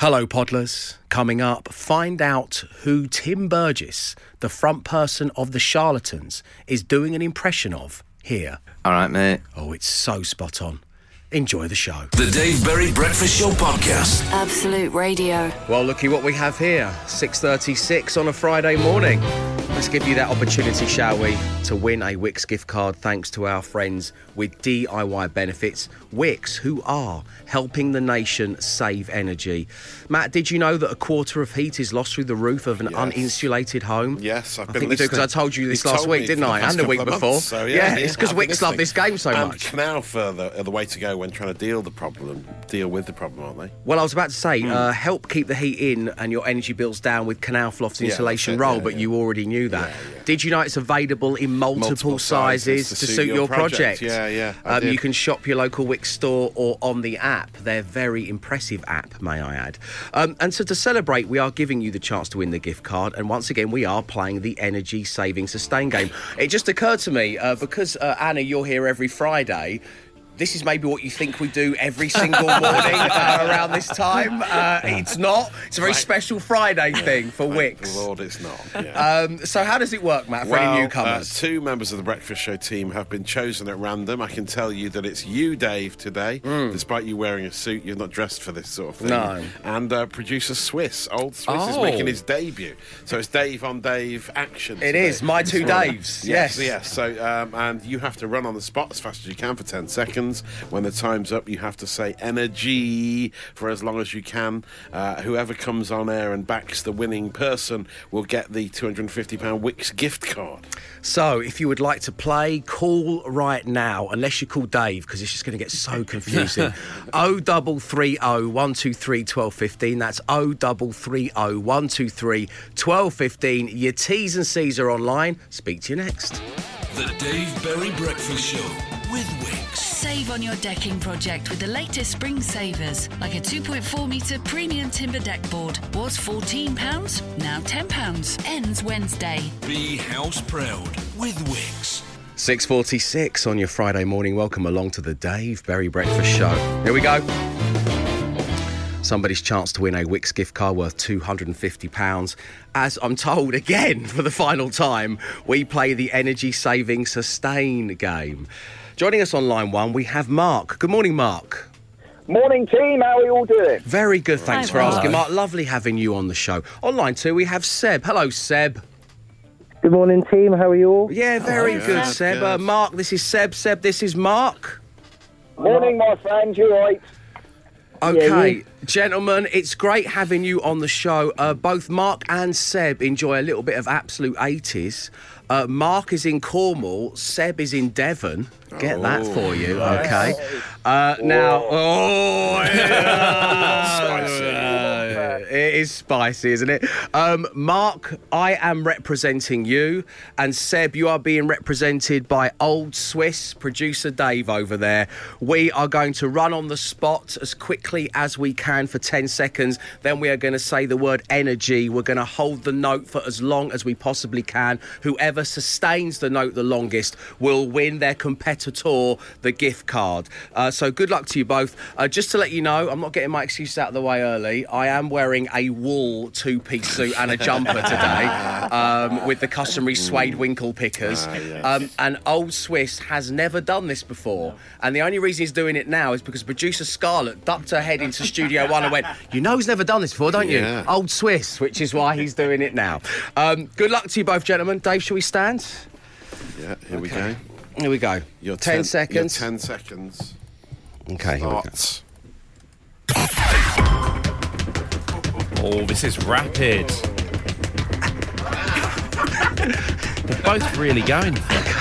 Hello, Podlers. Coming up, find out who Tim Burgess, the front person of The Charlatans, is doing an impression of here. All right, mate. Oh, it's so spot on. Enjoy the show. The Dave Berry Breakfast Show Podcast. Absolute Radio. Well, looky what we have here. 6.36 on a Friday morning. Let's give you that opportunity, shall we, to win a Wickes gift card thanks to our friends with DIY benefits. Wickes, who are helping the nation save energy. Matt, did you know that a quarter of heat is lost through the roof of an Yes. uninsulated home? Yes, I've I been think do because I told you this You last week, didn't I? And the week before. months, so yeah, it's because Wickes love this game so and much. Knauf further are the way to go when trying to deal the problem, deal with the problem, aren't they? Well, I was about to say, Hmm. uh, help keep the heat in and your energy bills down with Knauf Loft insulation it, roll, yeah, but yeah. you already knew that. Yeah, yeah. Did you know it's available in multiple, Multiple sizes, sizes to suit your project? Yeah, yeah, Um, you can shop your local Wickes store or on the app. They're very impressive app, may I add. Um, and so to celebrate, we are giving you the chance to win the gift card. And once again, we are playing the energy saving sustain game. It just occurred to me uh, because uh, Anna, you're here every Friday. This is maybe what you think we do every single morning uh, around this time. Uh, it's not. It's a very special Friday thing for Wickes. Lord, it's not. Yeah. Um, so how does it work, Matt, for well, any uh, newcomers? two members of the Breakfast Show team have been chosen at random. I can tell you that it's you, Dave, today. Despite you wearing a suit, you're not dressed for this sort of thing. No. And uh, producer Swiss, old Swiss, is Oh. making his debut. So it's Dave on Dave action. It today. is, my two Daves, Yes, yes. yes. So, um, and you have to run on the spot as fast as you can for 10 seconds. When the time's up, you have to say energy for as long as you can. Uh, whoever comes on air and backs the winning person will get the £250 Wickes gift card. So, if you would like to play, call right now, unless you call Dave, because it's just going to get so confusing. O double three O one two three twelve fifteen. That's O double three O one two three twelve fifteen. Your T's and C's are online. Speak to you next. The Dave Berry Breakfast Show with Wickes. Save on your decking project with the latest spring savers, like a 2.4 metre premium timber deck board. Was £14, now £10. Ends Wednesday. Be house proud with Wickes. 6.46 on your Friday morning. Welcome along to the Dave Berry Breakfast Show. Here we go. Somebody's chance to win a Wickes gift card worth £250. As I'm told again for the final time, we play the energy saving sustain game. Joining us on line one, we have Mark. Good morning, Mark. Morning, team. How are you all doing? Very good, thanks Hi, for Mark. asking, Mark. Lovely having you on the show. On line two, we have Seb. Hello, Seb. Good morning, team. How are you all? Yeah, very Hello, good, Seb. Seb. Uh, Mark, this is Seb. Seb, this is Mark. Morning, my friends. You right? Okay, you- gentlemen, it's great having you on the show. Uh, both Mark and Seb enjoy a little bit of absolute 80s. Uh, Mark is in Cornwall, Seb is in Devon. Get that Oh, for you, okay? Uh, now, oh, yeah. it is spicy, isn't it? Um, Mark, I am representing you, and Seb, you are being represented by Old Swiss producer Dave over there. We are going to run on the spot as quickly as we can for 10 seconds. Then we are going to say the word energy. We're going to hold the note for as long as we possibly can. Whoever sustains the note the longest will win their competitor the gift card. Uh, so good luck to you both. Uh, just to let you know, I'm not getting my excuses out of the way early. I am wearing a wool two piece suit and a jumper today um, with the customary suede winkle pickers. Ah, yes. um, and Old Swiss has never done this before. And the only reason he's doing it now is because producer Scarlett ducked her head into Studio One and went, You know, he's never done this before, don't you? Old Swiss, which is why he's doing it now. Um, good luck to you both, gentlemen. Dave, shall we stand? Yeah, here we go. Here we go. Your 10 your seconds. 10 seconds. Okay, here we go. Oh, this is rapid. They're both really going. for it.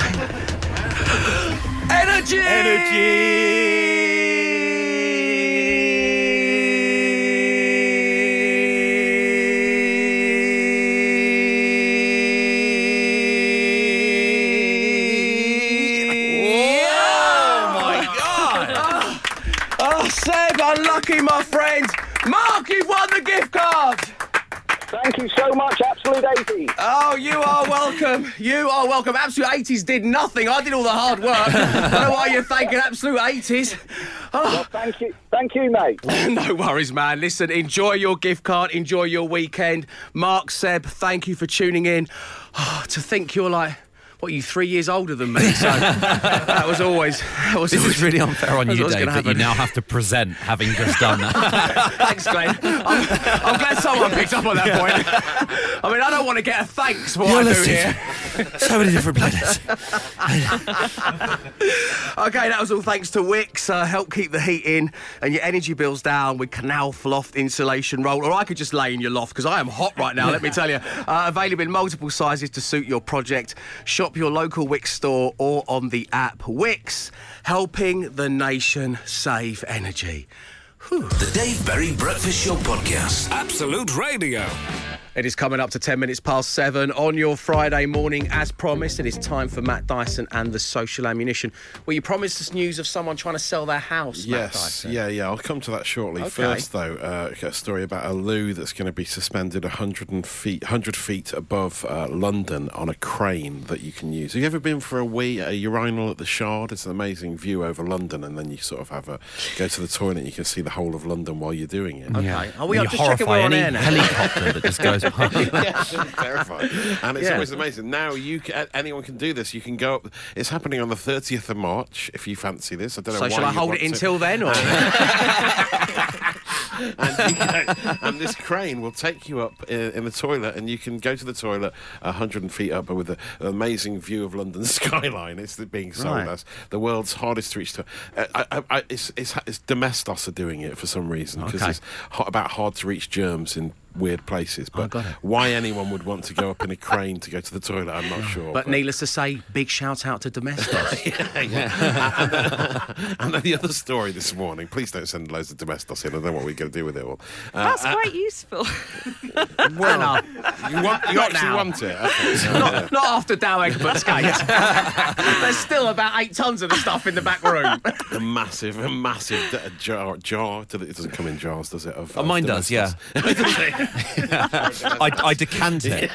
Energy! You so much, Absolute 80s. Oh, you are welcome. You are welcome. Absolute 80s did nothing. I did all the hard work. I don't know why you're thanking Absolute 80s. Well, thank you, thank you, mate. no worries, man. Listen, enjoy your gift card, enjoy your weekend. Mark, Seb, thank you for tuning in. Oh, to think you're like, what, are you three years older than me? So that was always. That was This always, is really unfair on you, Dave, that you now have to present having just done that. Thanks, Glenn. I'm, I'm glad someone picked up on that point. I mean, I don't want to get a thanks for what I do listening here. So many different planets. Okay, that was all thanks to Wickes. Uh, help keep the heat in and your energy bills down with Knauf Loft insulation roll. Or I could just lay in your loft because I am hot right now, let me tell you. Uh, available in multiple sizes to suit your project. Shop your local Wickes store or on the app. Wickes, helping the nation save energy. The Dave Berry Breakfast Show Podcast. Absolute Radio. It is coming up to 10 minutes past seven on your Friday morning. As promised, it is time for Matt Dyson and the social ammunition. Well, you promised us news of someone trying to sell their house, Matt Yes, Dyson. yeah, yeah. I'll come to that shortly. Okay. First, though, uh, a story about a loo that's going to be suspended 100 feet, 100 feet above uh, London on a crane that you can use. Have you ever been for a wee at a urinal at the Shard? It's an amazing view over London, and then you sort of have a go to the toilet. and You can see the whole of London while you're doing it. Okay. Are we You just checking we're on any air now. helicopter that just goes yeah, terrifying. And it's Yeah. always amazing. Now you can, anyone can do this. You can go up. It's happening on the 30th of March. If you fancy this, I don't know. So shall I hold it to. until then, or and, go- and this crane will take you up in, in the toilet, and you can go to the toilet 100 feet up with a, an amazing view of London skyline. It's being sold Right. as the world's hardest to reach. To, uh, I, I, I, it's, it's, it's Domestos are doing it for some reason because Okay. it's hot, about hard to reach germs in weird places. But got it. why anyone would want to go up in a crane to go to the toilet, I'm not sure. But needless to say, big shout out to Domestos. and then the other story this morning. Please don't send loads of Domestos in. I don't know what we're going to do with it all. Uh, That's quite useful. well, you want you Not actually now. want it. Okay. not, not after Dow Egbert's case. There's still about eight tons of the stuff in the back room. a massive, a massive jar. jar. It doesn't come in jars, does it? Of, Oh, of mine does, yeah. Domestos? I, I decant it.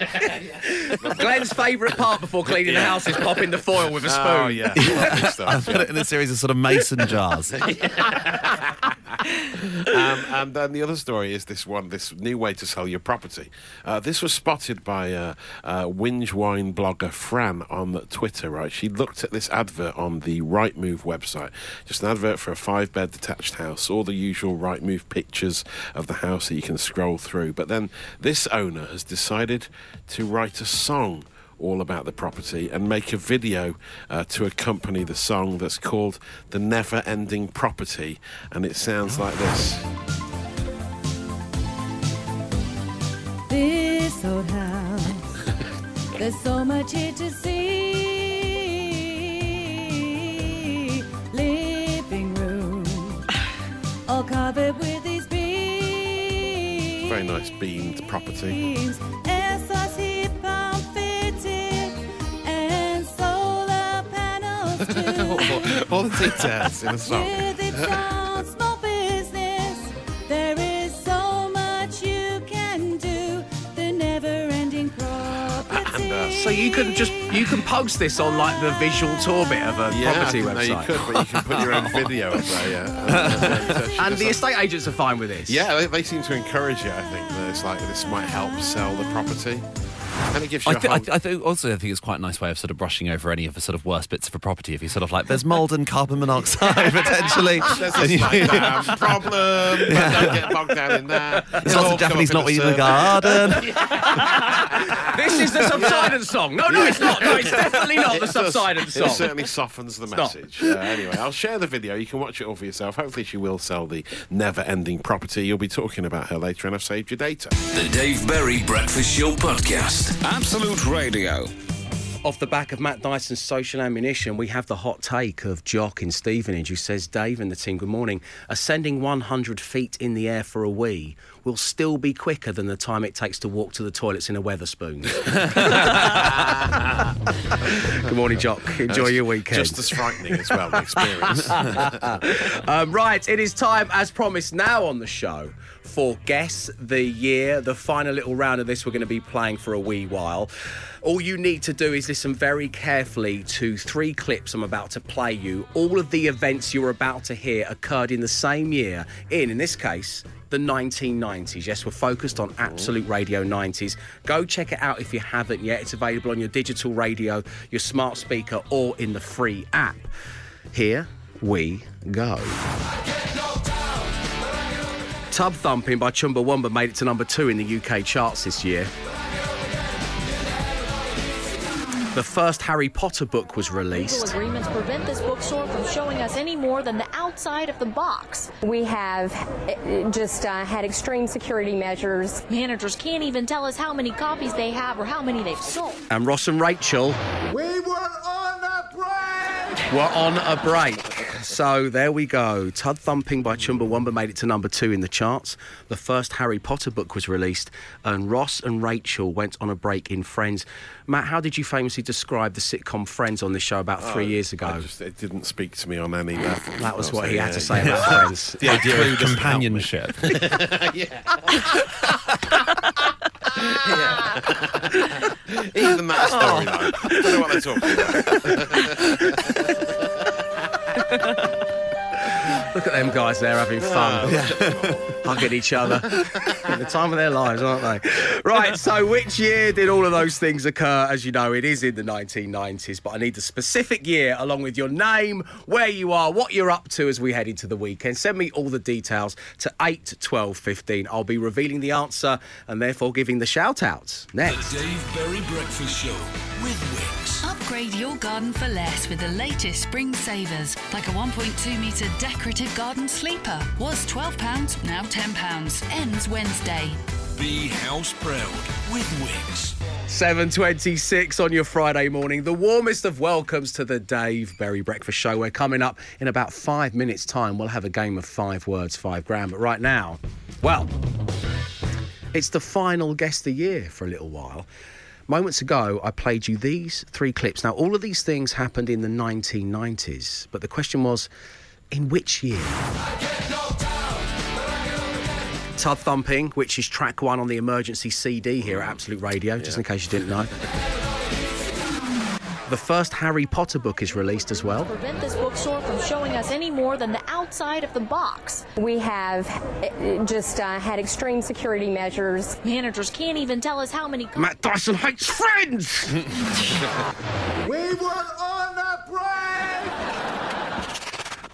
Glenn's favourite part before cleaning the house is popping the foil with a oh, spoon. oh yeah. Lovely stuff, Put it in a series of sort of mason jars. Um, and then the other story is this one, this new way to sell your property. Uh, this was spotted by uh, uh, whinge wine blogger Fran on Twitter. Right, she looked at this advert on the Rightmove website, just an advert for a five-bed detached house, all the usual Rightmove pictures of the house that you can scroll through. But then this owner has decided to write a song all about the property and make a video uh, to accompany the song that's called The Never Ending Property. And it sounds like this. This old house, there's so much here to see. Living room, all covered with these beams. Very nice beamed property. Panels too. all the details in the song. With its own small business, there is so much you can do. The never-ending property. uh, So you can just you can post this on like the visual tour bit of a Yeah, property didn't know website. you could, but you can put your own video up there, yeah. And, uh, so she And the that. estate agents are fine with this. Yeah, they, they seem to encourage it, I think. That it's like this might help sell the property. And it gives you I, a thi- whole... I, thi- I think also I think it's quite a nice way of sort of brushing over any of the sort of worst bits of a property. If you're sort of like, there's mould and carbon monoxide potentially. There's And a you- slight problem, but don't get bogged down in that. There's lots of Japanese knotweed in the garden. This is the subsidence song. No, no, it's not. No, it's definitely not the It does- subsidence It certainly softens the not. message. Uh, anyway, I'll share the video. You can watch it all for yourself. Hopefully, she will sell the never-ending property. You'll be talking about her later, and I've saved your data. The Dave Berry Breakfast Show Podcast. Absolute Radio. Off the back of Matt Dyson's social ammunition, we have the hot take of Jock in Stevenage who says, Dave and the team, good morning. Ascending 100 feet in the air for a wee will still be quicker than the time it takes to walk to the toilets in a Wetherspoon. good morning, Jock. Enjoy your weekend. Just as frightening as well, the experience. Um, right, it is time, as promised, now on the show for Guess the Year. The final little round of this we're going to be playing for a wee while. All you need to do is listen very carefully to three clips I'm about to play you. All of the events you're about to hear occurred in the same year, in, in this case, the 1990s. Yes, we're focused on Absolute Radio 90s. Go check it out if you haven't yet. It's available on your digital radio, your smart speaker, or in the free app. Here we go. Tub Thumping by Chumbawamba made it to number two in the UK charts this year. The first Harry Potter book was Legal released. agreements prevent this bookstore from showing us any more than the outside of the box. We have uh, just uh, had extreme security measures. Managers can't even tell us how many copies they have or how many they've sold. And Ross and Rachel We were on a break! were on a break. So there we go. Tub Thumping by Chumbawamba made it to number two in the charts. The first Harry Potter book was released, and Ross and Rachel went on a break in Friends. Matt, how did you famously describe the sitcom Friends on this show about oh, three years ago? Just, it didn't speak to me on any level. that was what So, he had to say yeah. about Friends. The idea of doesn't help me. companionship. Even that storyline. I don't know what they're talking about. Look at them guys there having fun, hugging each other. At the time of their lives, aren't they? Right, so which year did all of those things occur? As you know, it is in the 1990s, but I need the specific year along with your name, where you are, what you're up to as we head into the weekend. Send me all the details to 8 12 15. I'll be revealing the answer and therefore giving the shout outs. The Next. Dave Berry Breakfast Show with Wickes. Upgrade your garden for less with the latest spring savers, like a 1.2 metre decorative garden sleeper. Was £12, now £10. Ends Wednesday. Be house proud with Wickes. 726 on your Friday morning. The warmest of welcomes to the Dave Berry Breakfast Show. We're coming up in about five minutes' time. We'll have a game of five words, five grand. But right now, well, it's the final guest of the year for a little while. Moments ago, I played you these three clips. Now, all of these things happened in the 1990s, but the question was, in which year? Tub Thumping, which is track one on the emergency CD here at Absolute Radio, just in case you didn't know. The first Harry Potter book is released as well. Prevent this bookstore from showing us any more than the outside of the box. We have uh, just uh, had extreme security measures. Managers can't even tell us how many. Matt Dyson hates friends! We were on a break!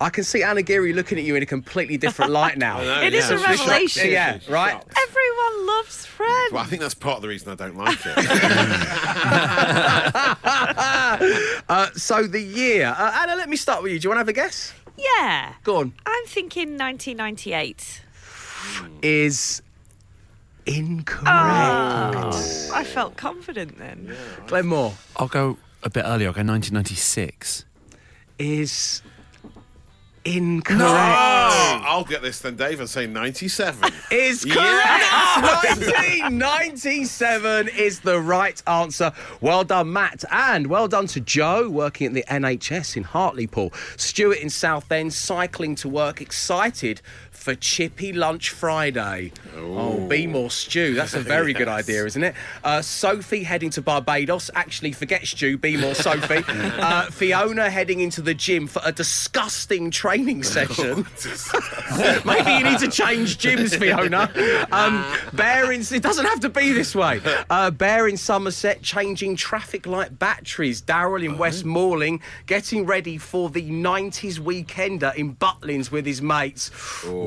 I can see Anna Geary looking at you in a completely different light now. know, It is yeah. a revelation. Yeah, right? Everyone loves Friends. Well, I think that's part of the reason I don't like it. Uh, so the year. Uh, Anna, let me start with you. Do you want to have a guess? Yeah. Go on. I'm thinking 1998. Is incorrect. Oh, I felt confident then. Glenn Moore I'll go a bit earlier. I'll go 1996. is incorrect. Oh, I'll get this then, Dave, and say 97. is correct. Yeah. 1997 is the right answer. Well done, Matt, and well done to Joe, working at the NHS in Hartlepool. Stuart in Southend, cycling to work, excited for Chippy Lunch Friday. Oh, be more stew. That's a very good idea, isn't it? Uh, Sophie heading to Barbados. Actually, forget stew. Be more Sophie. uh, Fiona heading into the gym for a disgusting training session. Maybe you need to change gyms, Fiona. Um, Bear in, it doesn't have to be this way. Uh, Bear in Somerset changing traffic light batteries. Daryl in West Malling getting ready for the 90s weekender in Butlins with his mates.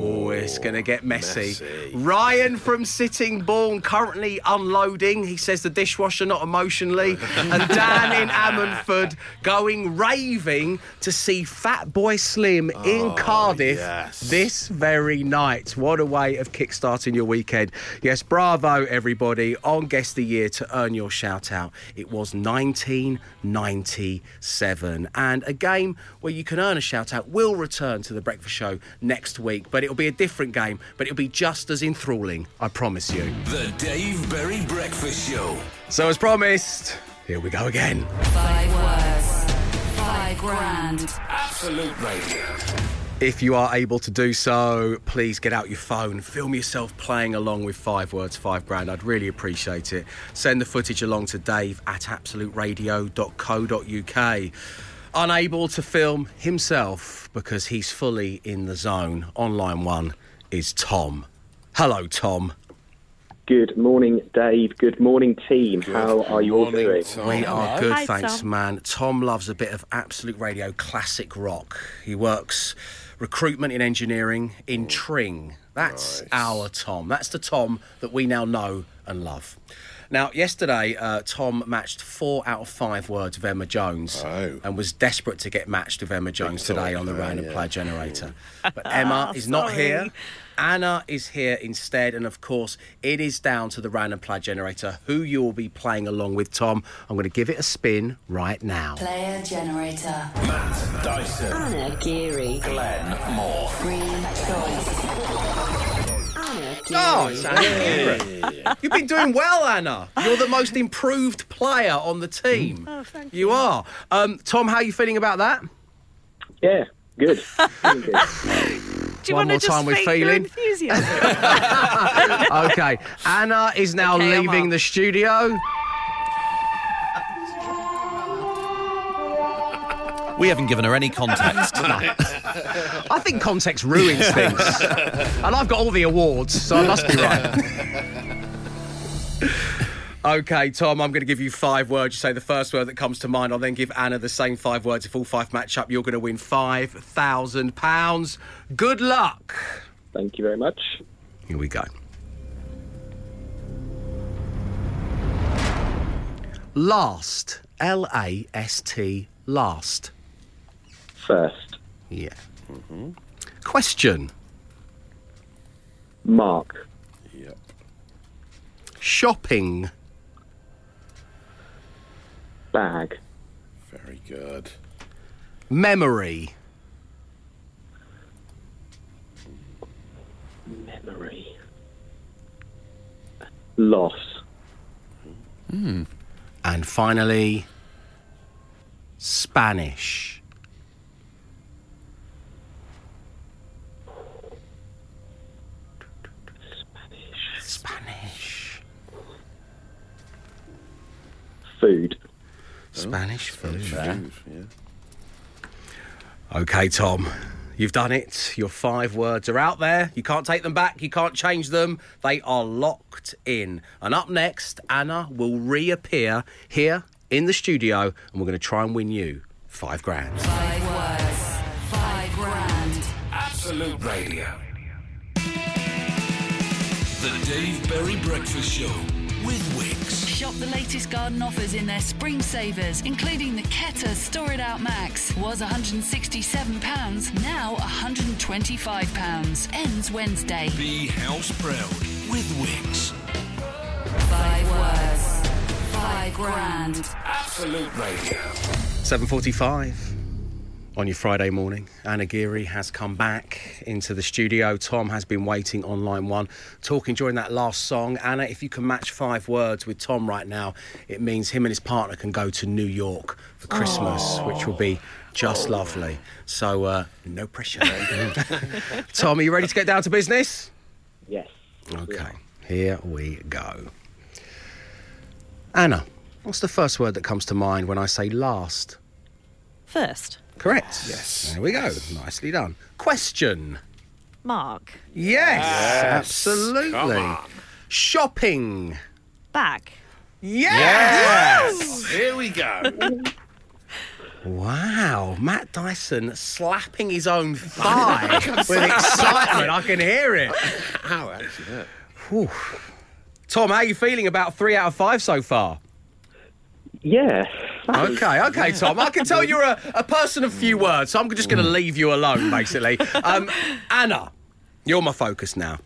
Oh, it's going to get messy. messy. Ryan from Sittingbourne currently unloading. He says the dishwasher not emotionally. and Dan in Ammanford going raving to see Fatboy Slim in oh, Cardiff yes. this very night. What a way of kickstarting your weekend. Yes, bravo everybody on Guest of the Year to earn your shout out. It was 1997 and a game where you can earn a shout out will return to the breakfast show next week, but it'll be a different game, but it'll be just as enthralling, I promise you. The Dave Berry Breakfast Show. So as promised, here we go again. Five words, five grand. Absolute Radio. If you are able to do so, please get out your phone, film yourself playing along with five words, five grand. I'd really appreciate it. Send the footage along to dave at absoluteradio.co.uk. Unable to film himself because he's fully in the zone. On line one is Tom. Hello, Tom. Good morning, Dave. Good morning, team. How are you all doing? Tom. We are good, Hi, thanks, Tom. man. Tom loves a bit of absolute radio classic rock. He works recruitment in engineering in Tring. That's our Tom. That's the Tom that we now know and love. Now, yesterday, uh, Tom matched four out of five words of Emma Jones Oh. and was desperate to get matched with Emma Jones today on the random yeah. play generator. But Emma is not here. Anna is here instead, and of course, it is down to the random play generator who you will be playing along with, Tom. I'm going to give it a spin right now. Player generator. Matt Dyson. Anna Geary. Glenn Moore. Green choice. Anna Oh, it's Anna Geary. You've been doing well, Anna. You're the most improved player on the team. Oh, thank You are. Um, Tom, how are you feeling about that? Yeah, good. Do you One want more to just time with fake your feeling. enthusiasm? okay. Anna is now Okay, I'm leaving up. the studio. We haven't given her any context. Tonight. I think context ruins things. and I've got all the awards, so I must be right. okay, Tom, I'm going to give you five words. You say the first word that comes to mind. I'll then give Anna the same five words. If all five match up, you're going to win £5,000. Good luck. Thank you very much. Here we go. Last. L A S T. Last. First, Yeah. Mm-hmm. Question. Mark, Yep. Shopping. bag, Very good. Memory. memory, loss, hmm. And finally, Spanish. Spanish. Food. Spanish food. Move, yeah. Okay, Tom, you've done it. Your five words are out there. You can't take them back. You can't change them. They are locked in. And up next, Anna will reappear here in the studio, and we're going to try and win you five grand. Five words. Five grand. Absolute Radio. The Dave Berry Breakfast Show with Wickes. Shop the latest garden offers in their spring savers, including the Keter Store It Out Max. Was £167, now £125. Ends Wednesday. Be house proud with Wickes. Five words. Five grand. Absolute Radio. 7.45 on your Friday morning. Anna Geary has come back into the studio. Tom has been waiting on line one, talking during that last song. Anna, if you can match five words with Tom right now, it means him and his partner can go to New York for Christmas, which will be just lovely. So, uh, no pressure. Tom, are you ready to get down to business? Yes. Okay, here we go. Anna, what's the first word that comes to mind when I say last? First, Correct. Yes. There we go. Nicely done. Question. Mark, Yes, Yes. absolutely. Come on. Shopping. bag. Yes. Here we go. Wow, Matt Dyson slapping his own thigh with excitement. I can hear it. Ow, actually, yeah. Tom, how are you feeling about three out of five so far? Yeah. Okay, okay, Tom. I can tell you're a, a person of few words, so I'm just going to leave you alone, basically. Um, Anna, you're my focus now.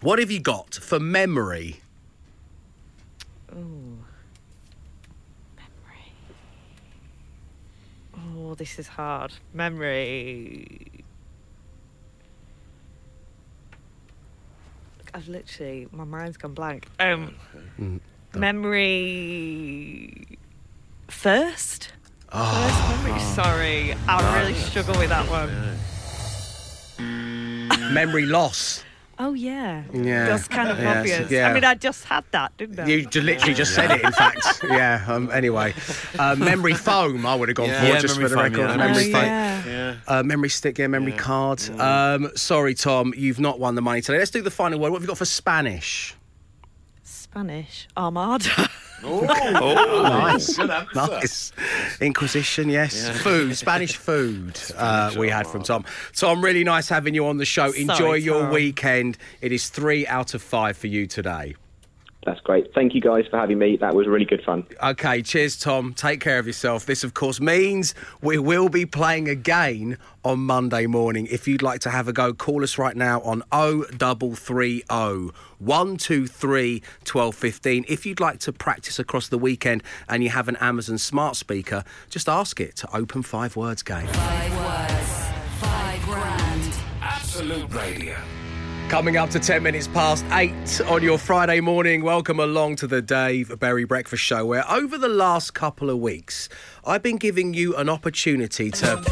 What have you got for memory? Oh, this is hard. Memory. I've literally, my mind's gone blank. Um, memory. First? First memory. Sorry, I really struggle with that one. Memory loss. Oh yeah. Yeah. That's kind of Yes, obvious. yeah. I mean, I just had that, didn't I? You ju- literally just said it, in fact. Yeah. Um, anyway, uh, memory foam. I would have gone Yeah. for Yeah, just memory for the foam, record. yeah. Memory Oh, foam. yeah. Yeah. Uh, memory stick, yeah, memory card. Um, sorry, Tom, you've not won the money today. Let's do the final word. What have you got for Spanish? Spanish Armada. Oh, nice. Good answer. Nice. Inquisition, yes. Food, Spanish food uh, we had from Tom. Tom, really nice having you on the show. Enjoy Sorry, your Tom. weekend. It is three out of five for you today. That's great. Thank you guys for having me. That was really good fun. Okay, cheers, Tom. Take care of yourself. This, of course, means we will be playing again on Monday morning. If you'd like to have a go, call us right now on 0330 123 1215. If you'd like to practice across the weekend and you have an Amazon smart speaker, just ask it to open five words game. Five words, five grand. Absolute Radio. Coming up to 10 minutes past 8 on your Friday morning. Welcome along to the Dave Berry Breakfast Show, where over the last couple of weeks, I've been giving you an opportunity to.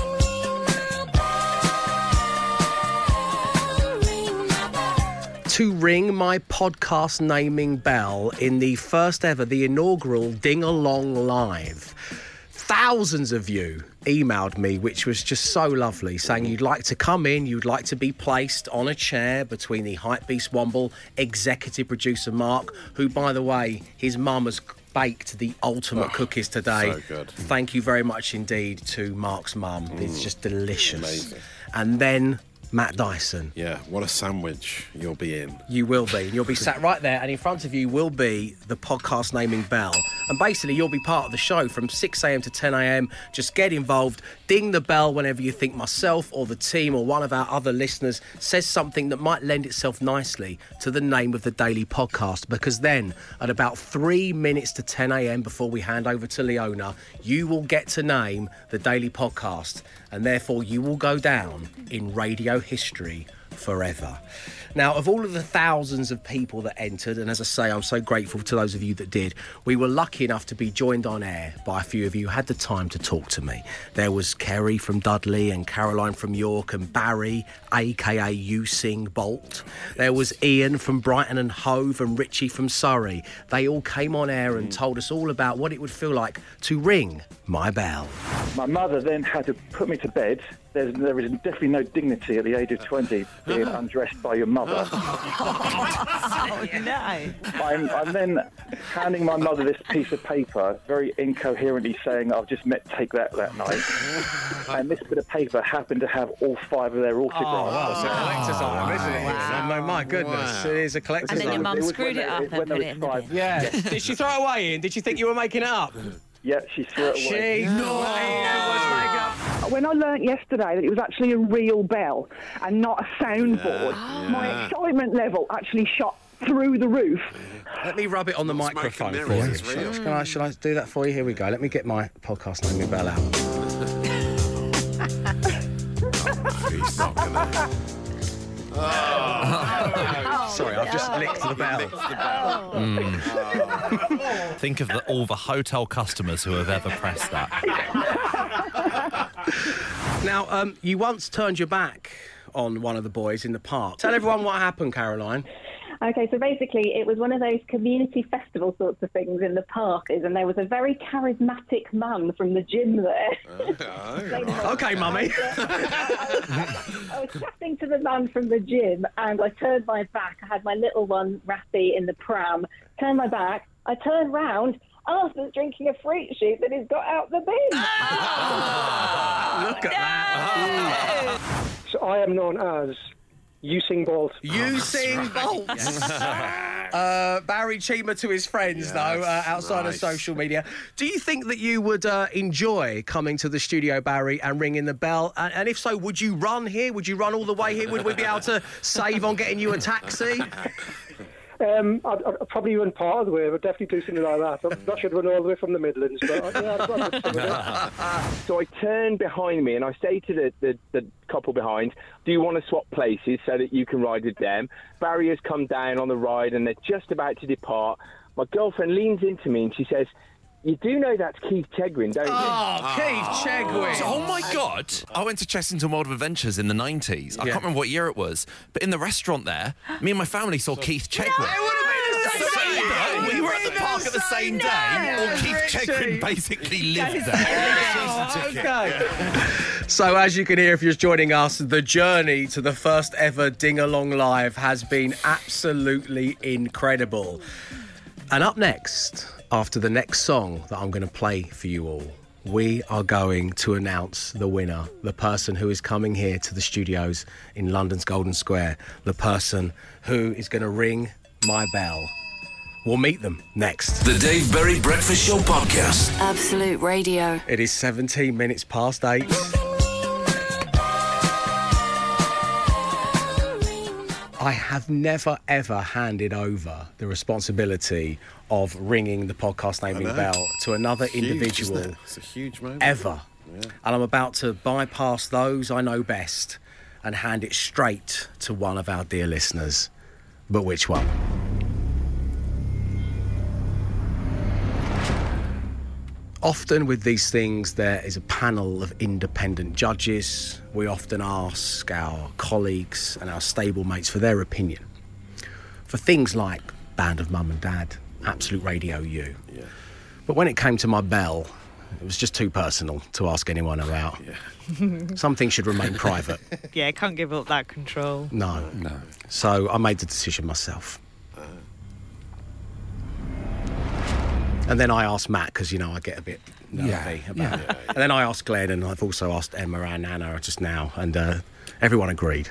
To ring my podcast naming bell in the first ever, the inaugural Ding Along Live. Thousands of you emailed me, which was just so lovely, saying you'd like to come in, you'd like to be placed on a chair between the Hype Beast Womble executive producer Mark, who, by the way, his mum has baked the ultimate oh, cookies today. so good. Thank you very much indeed to Mark's mum. It's mm. just delicious. amazing. And then Matt Dyson. Yeah, what a sandwich you'll be in. You will be. And you'll be sat right there, and in front of you will be the podcast naming bell. And basically, you'll be part of the show from 6 a.m. to 10 a.m. Just get involved, ding the bell whenever you think myself or the team or one of our other listeners says something that might lend itself nicely to the name of the daily podcast. Because then, at about three minutes to 10 a.m., before we hand over to Leona, you will get to name the daily podcast. And therefore, you will go down in radio history forever. Now, of all of the thousands of people that entered, and as I say, I'm so grateful to those of you that did, we were lucky enough to be joined on air by a few of you who had the time to talk to me. There was Kerry from Dudley, and Caroline from York, and Barry, aka Usain Bolt. There was Ian from Brighton and Hove, and Richie from Surrey. They all came on air and told us all about what it would feel like to ring my bell. My mother then had to put me to bed. There's, there is definitely no dignity at the age of 20 being undressed by your mother. oh no. I'm, I'm then handing my mother this piece of paper, very incoherently saying, I've just met Take That that night. and this bit of paper happened to have all five of their autographs. Oh, wow, it's a collector's item, isn't it? Wow. Oh, my goodness, it is a collector's item. And then your mum screwed when it up when and put it in the bin. Yeah. Did she throw it away, Ian? Did she think you were making it up? Yeah, she threw it away. She no. Oh when I learnt yesterday that it was actually a real bell and not a soundboard, my excitement level actually shot through the roof. Let me rub it on the Smoke and microphone for you. it's real. Shall I, shall I do that for you? Here we go. Let me get my podcast naming bell out. He's not gonna. Sorry, I've just licked the bell. Think of the, all the hotel customers who have ever pressed that. Now, um, you once turned your back on one of the boys in the park. Tell everyone what happened, Caroline. Okay, so basically, it was one of those community festival sorts of things in the park, is, and there was a very charismatic man from the gym there. Oh, okay, mummy. I was chatting to the man from the gym, and I turned my back. I had my little one, Raffy, in the pram. Turned my back. I turned round. Arthur's drinking a fruit shoot that he's got out the bin. Ah! Ah! Look at that. Ah! So I am known as Usain Bolt. Using bolts. uh, Barry Cheema to his friends, though, uh, outside nice. of social media. Do you think that you would uh, enjoy coming to the studio, Barry, and ringing the bell? And, and if so, would you run here? Would you run all the way here? Would we be able to save on getting you a taxi? Um, I'd, I'd probably run part of the way, but definitely do something like that. I'm not sure I'd run all the way from the Midlands, but uh, yeah, I'd some of it. So I turn behind me and I say to the, the, the couple behind, Do you want to swap places so that you can ride with them? Barriers come down on the ride and they're just about to depart. My girlfriend leans into me and she says, You do know that's Keith Chegwin, don't you? Oh, Keith ah. Chegwin. So- oh my god! I went to Chessington World of Adventures in the nineties. I Yeah. can't remember what year it was, but in the restaurant there, me and my family saw Keith Chegwin. we were at the park at the same day, or Keith Chegwin basically lived there. okay. So, as you can hear if you're just joining us, the journey to the first ever Ding Along Live has been absolutely incredible. And up next, after the next song that I'm going to play for you all, we are going to announce the winner, the person who is coming here to the studios in London's Golden Square, the person who is going to ring my bell. We'll meet them next. The Dave Berry Breakfast Show Podcast. Absolute Radio. It is 17 minutes past eight. I have never ever handed over the responsibility of ringing the podcast naming bell to another Huge, individual it? It's a huge moment. ever. Yeah. And I'm about to bypass those I know best and hand it straight to one of our dear listeners. But which one? Often with these things, there is a panel of independent judges. We often ask our colleagues and our stablemates for their opinion. For things like Band of Mum and Dad, Absolute Radio U. But when it came to my bell, it was just too personal to ask anyone about. Some things should remain private. yeah, can't give up that control. No. No. So I made the decision myself. And then I asked Matt because you know I get a bit nervy Yeah, about yeah. it. And then I asked Glenn, and I've also asked Emma and Anna just now, and uh, everyone agreed.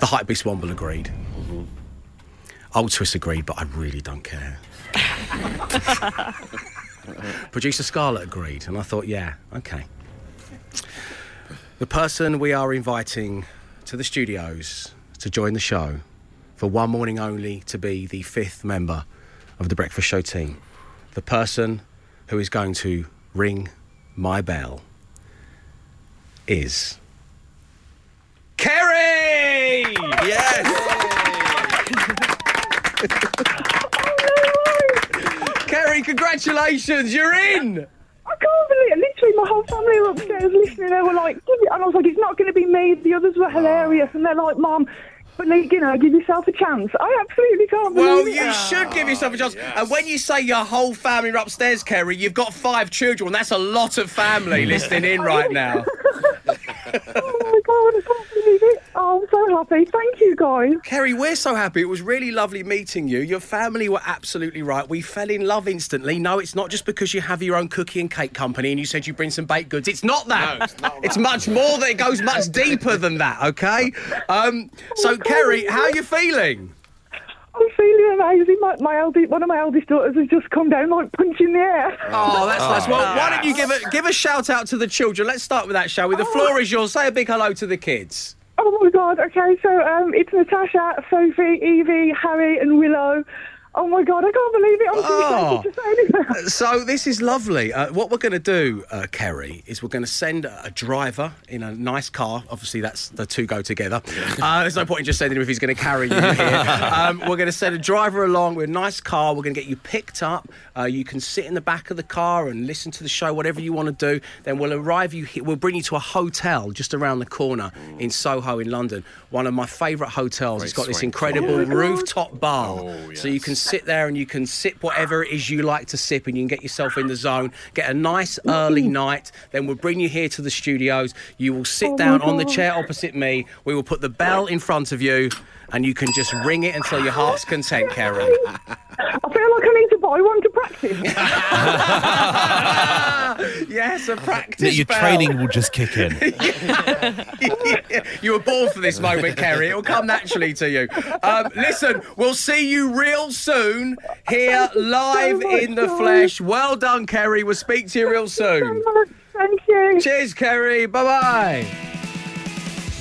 The Hypebeast Womble agreed. Old Swiss agreed, but I really don't care. Producer Scarlett agreed, and I thought, yeah, okay. The person we are inviting to the studios to join the show for one morning only to be the fifth member of the Breakfast Show team. The person who is going to ring my bell is. Kerry! Yes! Kerry, congratulations, you're in! I can't believe it. Literally, my whole family were upstairs listening. They were like, give it. And I was like, it's not going to be me. The others were hilarious. And they're like, Mom, but like, you know, give yourself a chance. I absolutely can't believe Well, it. you should give yourself a chance. Ah, and when you say your whole family are upstairs, Kerry, you've got five children. That's a lot of family listening in right now. Oh God, I can't believe it. Oh, I'm so happy. Thank you, guys. Kerry, we're so happy. It was really lovely meeting you. Your family were absolutely right. We fell in love instantly. No, it's not just because you have your own cookie and cake company and you said you bring some baked goods. It's not that. it's, much more that it goes much deeper than that, okay? Um, so, Kerry, how are you feeling? I'm feeling amazing. My, my eldest, one of my eldest daughters has just come down like punching the air. Oh, that's nice. Well, why don't you give a give a shout out to the children? Let's start with that, shall we? The floor is yours. Say a big hello to the kids. Oh my God. Okay, so um, it's Natasha, Sophie, Evie, Harry, and Willow. Oh my God, I can't believe it. I'm Oh. too excited to say anything. So this is lovely. Uh, what we're going to do, uh, Kerry, is we're going to send a a driver in a nice car. Obviously, that's the two go together. Uh, there's no point in just sending him if he's going to carry you here. Um, we're going to send a driver along with a nice car. We're going to get you picked up. Uh, you can sit in the back of the car and listen to the show, whatever you want to do. Then we'll arrive you. Here. We'll bring you to a hotel just around the corner in Soho in London. One of my favourite hotels. it's got this incredible Oh my God. rooftop bar, so you can sit there and you can sip whatever it is you like to sip, and you can get yourself in the zone. Get a nice early night. Then we'll bring you here to the studios. You will sit Oh down on the chair opposite me. We will put the bell in front of you, and you can just ring it until your heart's content, Kerry. I feel like I need to buy one to practice. yes, a practice. Your bell. training will just kick in. you were born for this moment, Kerry. It will come naturally to you. Um, listen, we'll see you real soon here live in the flesh. Well done, Kerry. We'll speak to you real soon. Thank you. Cheers, Kerry. Bye bye.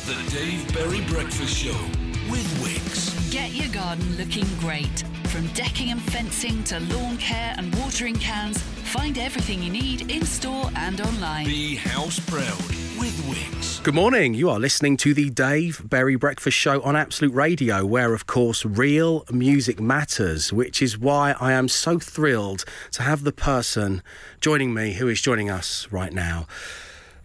The Dave Berry Breakfast Show garden looking great. From decking and fencing to lawn care and watering cans, Find everything you need in store and online. Be house proud with Wickes. Good morning. You are listening to the Dave Berry Breakfast Show on Absolute Radio, where, of course, real music matters, which is why I am so thrilled to have the person joining me who is joining us right now.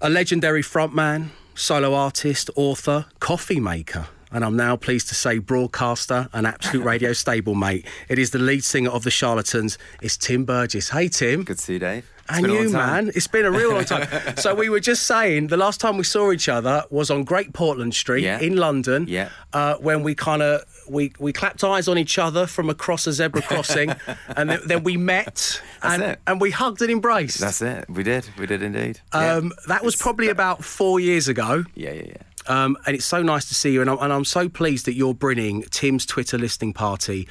A legendary frontman, solo artist, author, coffee maker. And I'm now pleased to say broadcaster and absolute radio stablemate. It is the lead singer of the Charlatans. It's Tim Burgess. Hey, Tim. Good to see you, Dave. It's And been a long you, man, it's been a real long time. so we were just saying the last time we saw each other was on Great Portland Street Yeah. in London. Yeah. Uh, when we kind of we we clapped eyes on each other from across a zebra crossing, and then, then we met and it. and we hugged and embraced. That's it. We did. We did indeed. Um, That was probably about four years ago. Yeah, yeah, yeah. Um, and it's so nice to see you, and I'm, and I'm so pleased that you're bringing Tim's Twitter listening party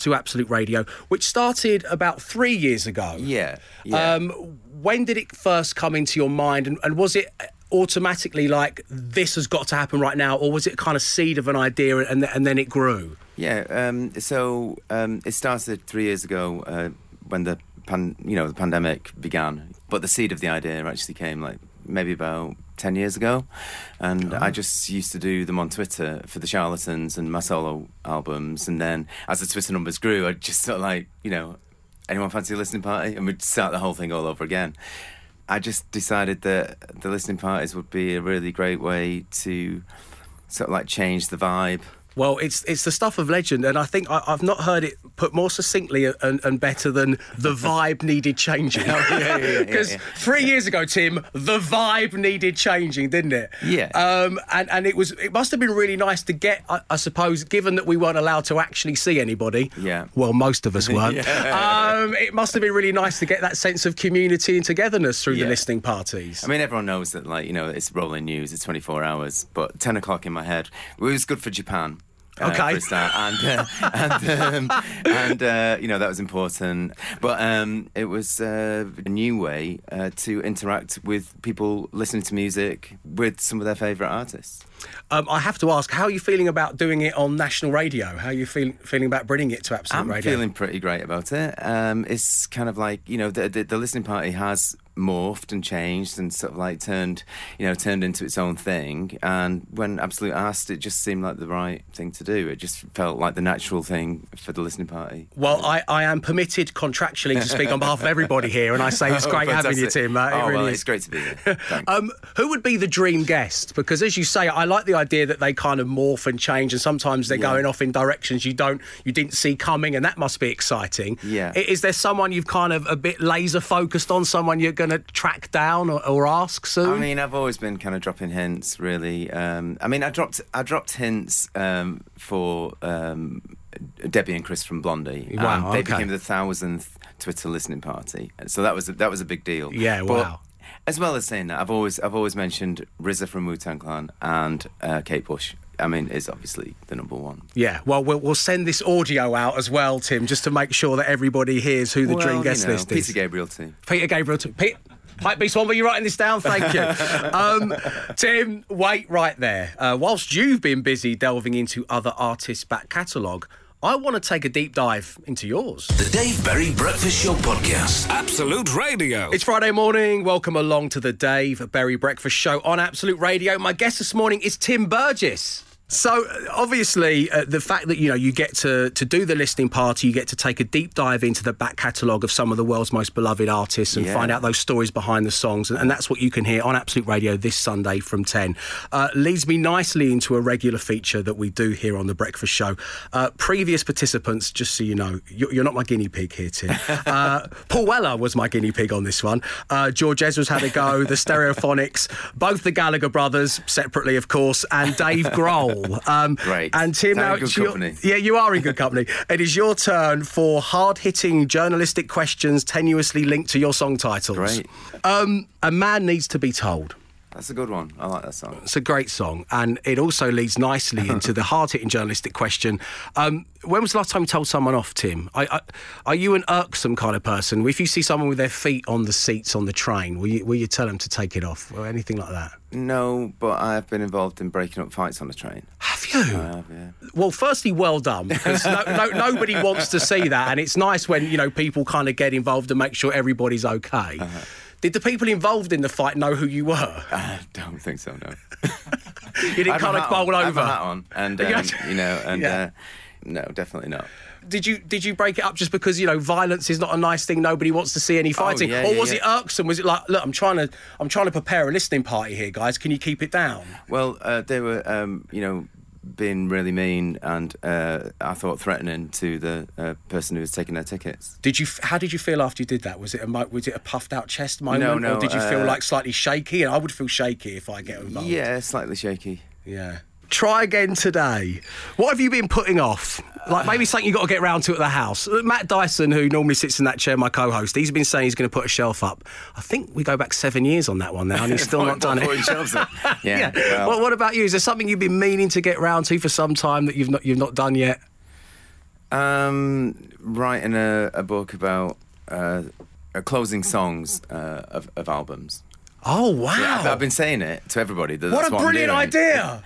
to Absolute Radio, which started about three years ago. Yeah. yeah. Um, when did it first come into your mind, and, and was it automatically like this has got to happen right now, or was it kind of seed of an idea and, and then it grew? Yeah. Um, so um, it started three years ago uh, when the pan, you know, the pandemic began. But the seed of the idea actually came like maybe about ten years ago, and oh, I just used to do them on Twitter for the Charlatans and my solo albums. And then as the Twitter numbers grew, I just sort of like you know, anyone fancy a listening party, and we'd start the whole thing all over again. I just decided that the listening parties would be a really great way to sort of like change the vibe. Well, it's it's the stuff of legend, and I think I, I've not heard it put more succinctly and, and better than the vibe needed changing. Oh, yeah, yeah, yeah, Because three years ago, Tim, the vibe needed changing, didn't it? Yeah. Um, and and it was it must have been really nice to get, I, I suppose, given that we weren't allowed to actually see anybody. Yeah. Well, most of us weren't. Um, it must have been really nice to get that sense of community and togetherness through the listening parties. I mean, everyone knows that, like, you know, it's rolling news, it's 24 hours, but 10 o'clock in my head, it was good for Japan. Uh, Okay. for a start. and uh, and, um, and uh, you know that was important, but um, it was uh, a new way uh, to interact with people listening to music with some of their favourite artists. Um, I have to ask, how are you feeling about doing it on national radio? How are you feel, feeling about bringing it to Absolute Radio? I'm feeling pretty great about it. Um, it's kind of like you know the, the the listening party has morphed and changed and sort of like turned you know turned into its own thing. And when Absolute asked, it just seemed like the right thing to do. It just felt like the natural thing for the listening party. Well, I, I am permitted contractually to speak on behalf of everybody here, and I say it's Oh, great having you. Tim. Uh, it oh, really well, is. it's great to be here. Um, who would be the dream guest? Because as you say, I like the idea that they kind of morph and change, and sometimes they're Yeah. going off in directions you don't, you didn't see coming, and that must be exciting. Yeah. Is there someone you've kind of a bit laser focused on? Someone you're going to track down or, or ask soon? I mean, I've always been kind of dropping hints, really. Um, I mean, I dropped I dropped hints um, for um, Debbie and Chris from Blondie. Wow, Um, they okay. became the thousandth Twitter listening party, so that was a, that was a big deal. Yeah, But wow. As well as saying that, I've always I've always mentioned RZA from Wu Tang Clan and uh, Kate Bush. I mean, is obviously the number one. Yeah, well, well, we'll send this audio out as well, Tim, just to make sure that everybody hears who the Well, dream you guest know, list is. Peter Gabriel too. Peter Gabriel. Too. Pete, Hype Beast One, were you writing this down? Thank you. um, Tim, wait right there. Uh, whilst you've been busy delving into other artists' back catalogue, I want to take a deep dive into yours. The Dave Berry Breakfast Show Podcast. Absolute Radio. It's Friday morning. Welcome along to the Dave Berry Breakfast Show on Absolute Radio. My guest this morning is Tim Burgess. So obviously, uh, the fact that you know you get to to do the listening party, you get to take a deep dive into the back catalogue of some of the world's most beloved artists and Yeah. find out those stories behind the songs, and, and that's what you can hear on Absolute Radio this Sunday from ten. Uh, leads me nicely into a regular feature that we do here on the Breakfast Show. Uh, previous participants, just so you know, you're, you're not my guinea pig here, Tim. Uh, Paul Weller was my guinea pig on this one. Uh, George Ezra's had a go. The Stereophonics, both the Gallagher brothers, separately, of course, and Dave Grohl. Um, Great. And Tim, now good it's your- company. yeah, you are in good company. it is your turn for hard-hitting journalistic questions tenuously linked to your song titles. Great. Um, a man needs to be told. That's a good one. I like that song. It's a great song, and it also leads nicely into the hard-hitting journalistic question. Um, when was the last time you told someone off, Tim? I, I, are you an irksome kind of person? If you see someone with their feet on the seats on the train, will you, will you tell them to take it off or anything like that? No, but I've been involved in breaking up fights on the train. Have you? I have, yeah. Well, firstly, well done because no, no, nobody wants to see that, and it's nice when you know people kind of get involved and make sure everybody's okay. Uh-huh. Did the people involved in the fight know who you were? I don't think so. No. You didn't kind of bowl on. I have over. a hat on, and You um, you know, and Yeah. uh, no, definitely not. Did you did you break it up just because you know violence is not a nice thing? Nobody wants to see any fighting, yeah, or yeah, was it irksome? Was it like, look, I'm trying to I'm trying to prepare a listening party here, guys. Can you keep it down? Well, uh, they were, um, you know, being really mean and uh, I thought threatening to the uh, person who was taking their tickets. Did you? How did you feel after you did that? Was it a was it a puffed out chest moment, No, no, or did you feel uh, like slightly shaky? And I would feel shaky if I get involved. Yeah, slightly shaky. Yeah. Try again today. What have you been putting off? Like maybe something you've got to get round to at the house. Matt Dyson, who normally sits in that chair, my co-host, he's been saying he's going to put a shelf up. I think we go back seven years on that one now, and he's still not done it. Shelves up. Yeah. well, Well, what about you? Is there something you've been meaning to get round to for some time that you've not you've not done yet? Um, writing a, a book about uh, uh, closing songs uh, of, of albums. Oh wow! Yeah, I've, I've been saying it to everybody. That What a brilliant idea!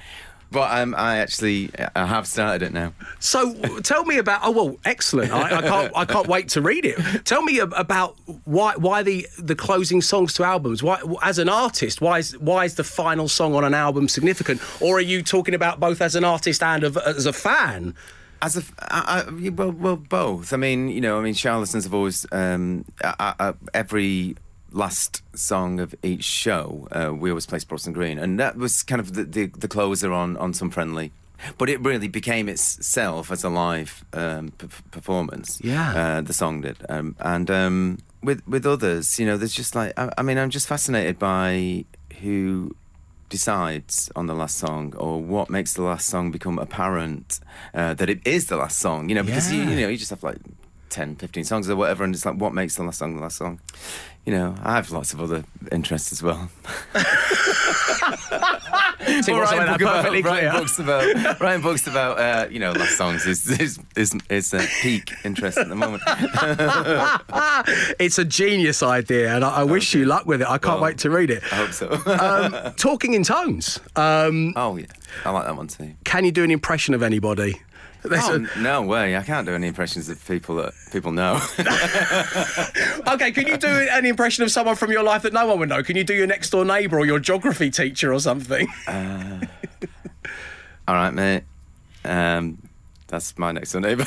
But um, I actually I have started it now. So tell me about. Oh well, excellent. I, I can't. I can't wait to read it. Tell me about why why the the closing songs to albums. Why as an artist, why is why is the final song on an album significant? Or are you talking about both as an artist and of, as a fan? As a, I, I, well, well, both. I mean, you know, I mean, charlatans have always um, I, every last song of each show, uh, we always play Sproston Green, and that was kind of the, the, the closer on on some friendly. But it really became itself as a live um, p- performance. Yeah. uh, the song did, um, and um, with with others, you know, there's just like I, I mean, I'm just fascinated by who decides on the last song or what makes the last song become apparent uh, that it is the last song you know because you, you know you just have like 10 15 songs or whatever and it's like what makes the last song the last song you know i have lots of other interests as well what's writing, book about, writing books about writing books about uh, you know last songs is is is, is a peak interest at the moment it's a genius idea, and I, I wish you luck with it. I can't Well, wait to read it. i hope so Um, talking in tones. Um, oh yeah i like that one too can you do an impression of anybody? Oh, a- no way! I can't do any impressions of people that people know. Okay, can you do an impression of someone from your life that no one would know? Can you do your next door neighbour or your geography teacher or something? Uh, all right, mate. Um, that's my next door neighbour.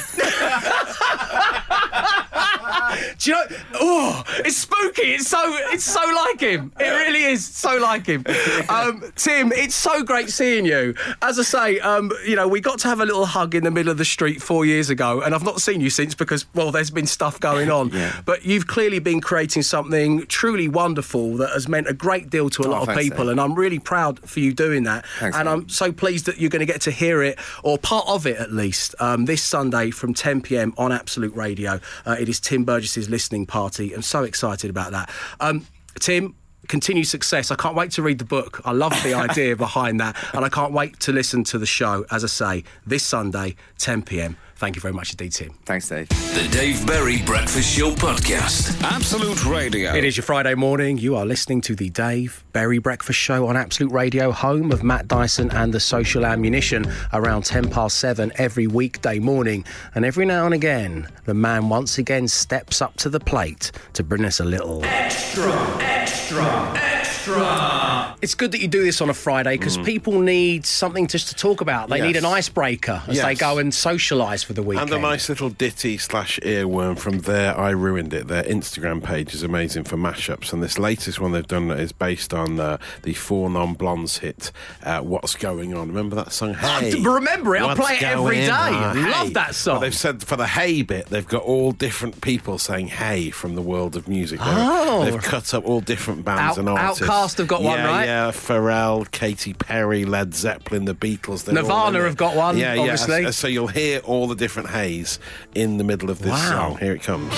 Do you know? Oh, it's spooky. It's so it's so like him. It really is so like him. Um, Tim, it's so great seeing you. As I say, um, you know, we got to have a little hug in the middle of the street four years ago, and I've not seen you since because well, there's been stuff going on. Yeah. But you've clearly been creating something truly wonderful that has meant a great deal to a Oh, lot of people, Dave. and I'm really proud for you doing that. Thanks, and mate. I'm so pleased that you're going to get to hear it or part of it at least um, this Sunday from 10 p.m. on Absolute Radio. Uh, it is Tim Burgess's listening party, I'm so excited about that. Um, Tim. Continued success. I can't wait to read the book. I love the idea behind that, and I can't wait to listen to the show. As I say, this Sunday, 10 p.m. Thank you very much indeed, Tim. Thanks, Dave. The Dave Berry Breakfast Show Podcast. Absolute Radio. It is your Friday morning. You are listening to the Dave Berry Breakfast Show on Absolute Radio, home of Matt Dyson and the Social Ammunition, around 10 past 7 every weekday morning. And every now and again, the man once again steps up to the plate to bring us a little. Extra, extra, extra. It's good that you do this on a Friday because people need something just to talk about. They need an icebreaker as they go and socialise for the weekend. And a nice little ditty slash earworm from there. I ruined it. Their Instagram page is amazing for mashups, and this latest one they've done is based on uh, the four non blondes hit uh, "What's Going On." Remember that song? Hey, d- remember it. I play it every day. on? Love Hey. that song. Well, they've said for the "Hey" bit, they've got all different people saying "Hey" from the world of music. They've- Oh. they've cut up all different bands Out- and artists. Outkast have got one, Yeah, right? Yeah, Pharrell, Katy Perry, Led Zeppelin, the Beatles. they're all Nirvana have got one, Yeah, obviously. yeah. So you'll hear all the different hays in the middle of this Wow. song. Here it comes.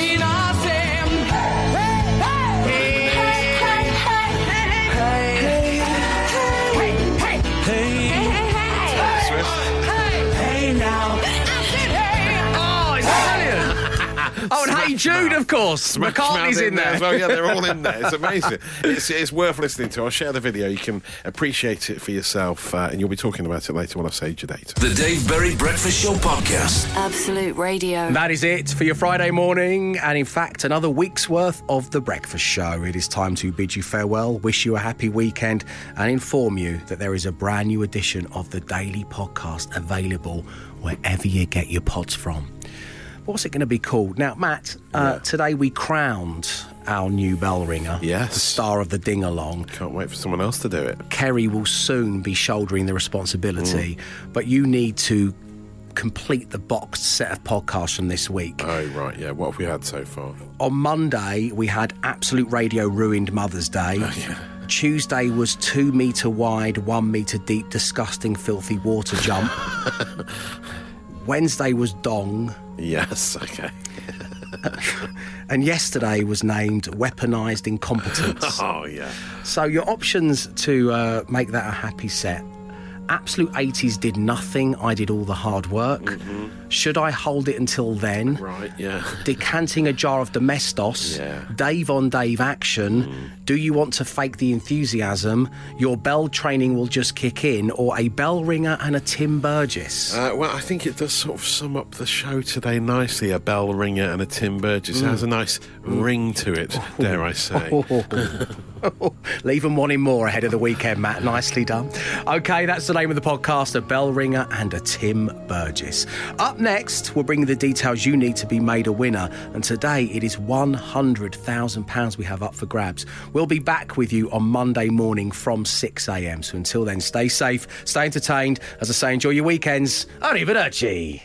Oh, and Hey Jude, Mouth. of course. Smash McCartney's Mouth in there. as well. Yeah, they're all in there. It's amazing. it's, it's worth listening to. I'll share the video. You can appreciate it for yourself, uh, and you'll be talking about it later when I've saved your date. The Dave Berry Breakfast Show Podcast. Absolute Radio. That is it for your Friday morning, and in fact, another week's worth of The Breakfast Show. It is time to bid you farewell, wish you a happy weekend, and inform you that there is a brand new edition of the Daily Podcast available wherever you get your pods from. What's it going to be called? Now, Matt, uh, today we crowned our new bell ringer. Yes. The star of the ding along. Can't wait for someone else to do it. Kerry will soon be shouldering the responsibility, Mm. but you need to complete the boxed set of podcasts from this week. Oh, right, yeah. What have we had so far? On Monday, we had Absolute Radio Ruined Mother's Day. Oh, Tuesday was two metre wide, one metre deep, disgusting, filthy water jump. Wednesday was Dong. Yes, okay. and yesterday was named Weaponised Incompetence. Oh, yeah. So your options to uh, make that a happy set. Absolute 80s did nothing. I did all the hard work. Should I hold it until then? Mm-hmm. Right, yeah. Decanting a jar of domestos. Yeah. Dave on Dave action. Do you want to fake the enthusiasm? Your bell training will just kick in, or a bell ringer and a Tim Burgess. Uh, well, I think it does sort of sum up the show today nicely. A bell ringer and a Tim Burgess. It has a nice ring to it, dare I say. Leave them wanting more ahead of the weekend, Matt. Nicely done. Okay, that's the name of the podcast A Bell Ringer and a Tim Burgess. Up next, we'll bring you the details you need to be made a winner. And today it is £100,000 we have up for grabs. We'll be back with you on Monday morning from 6am. So until then, stay safe, stay entertained. As I say, enjoy your weekends. Arrivederci.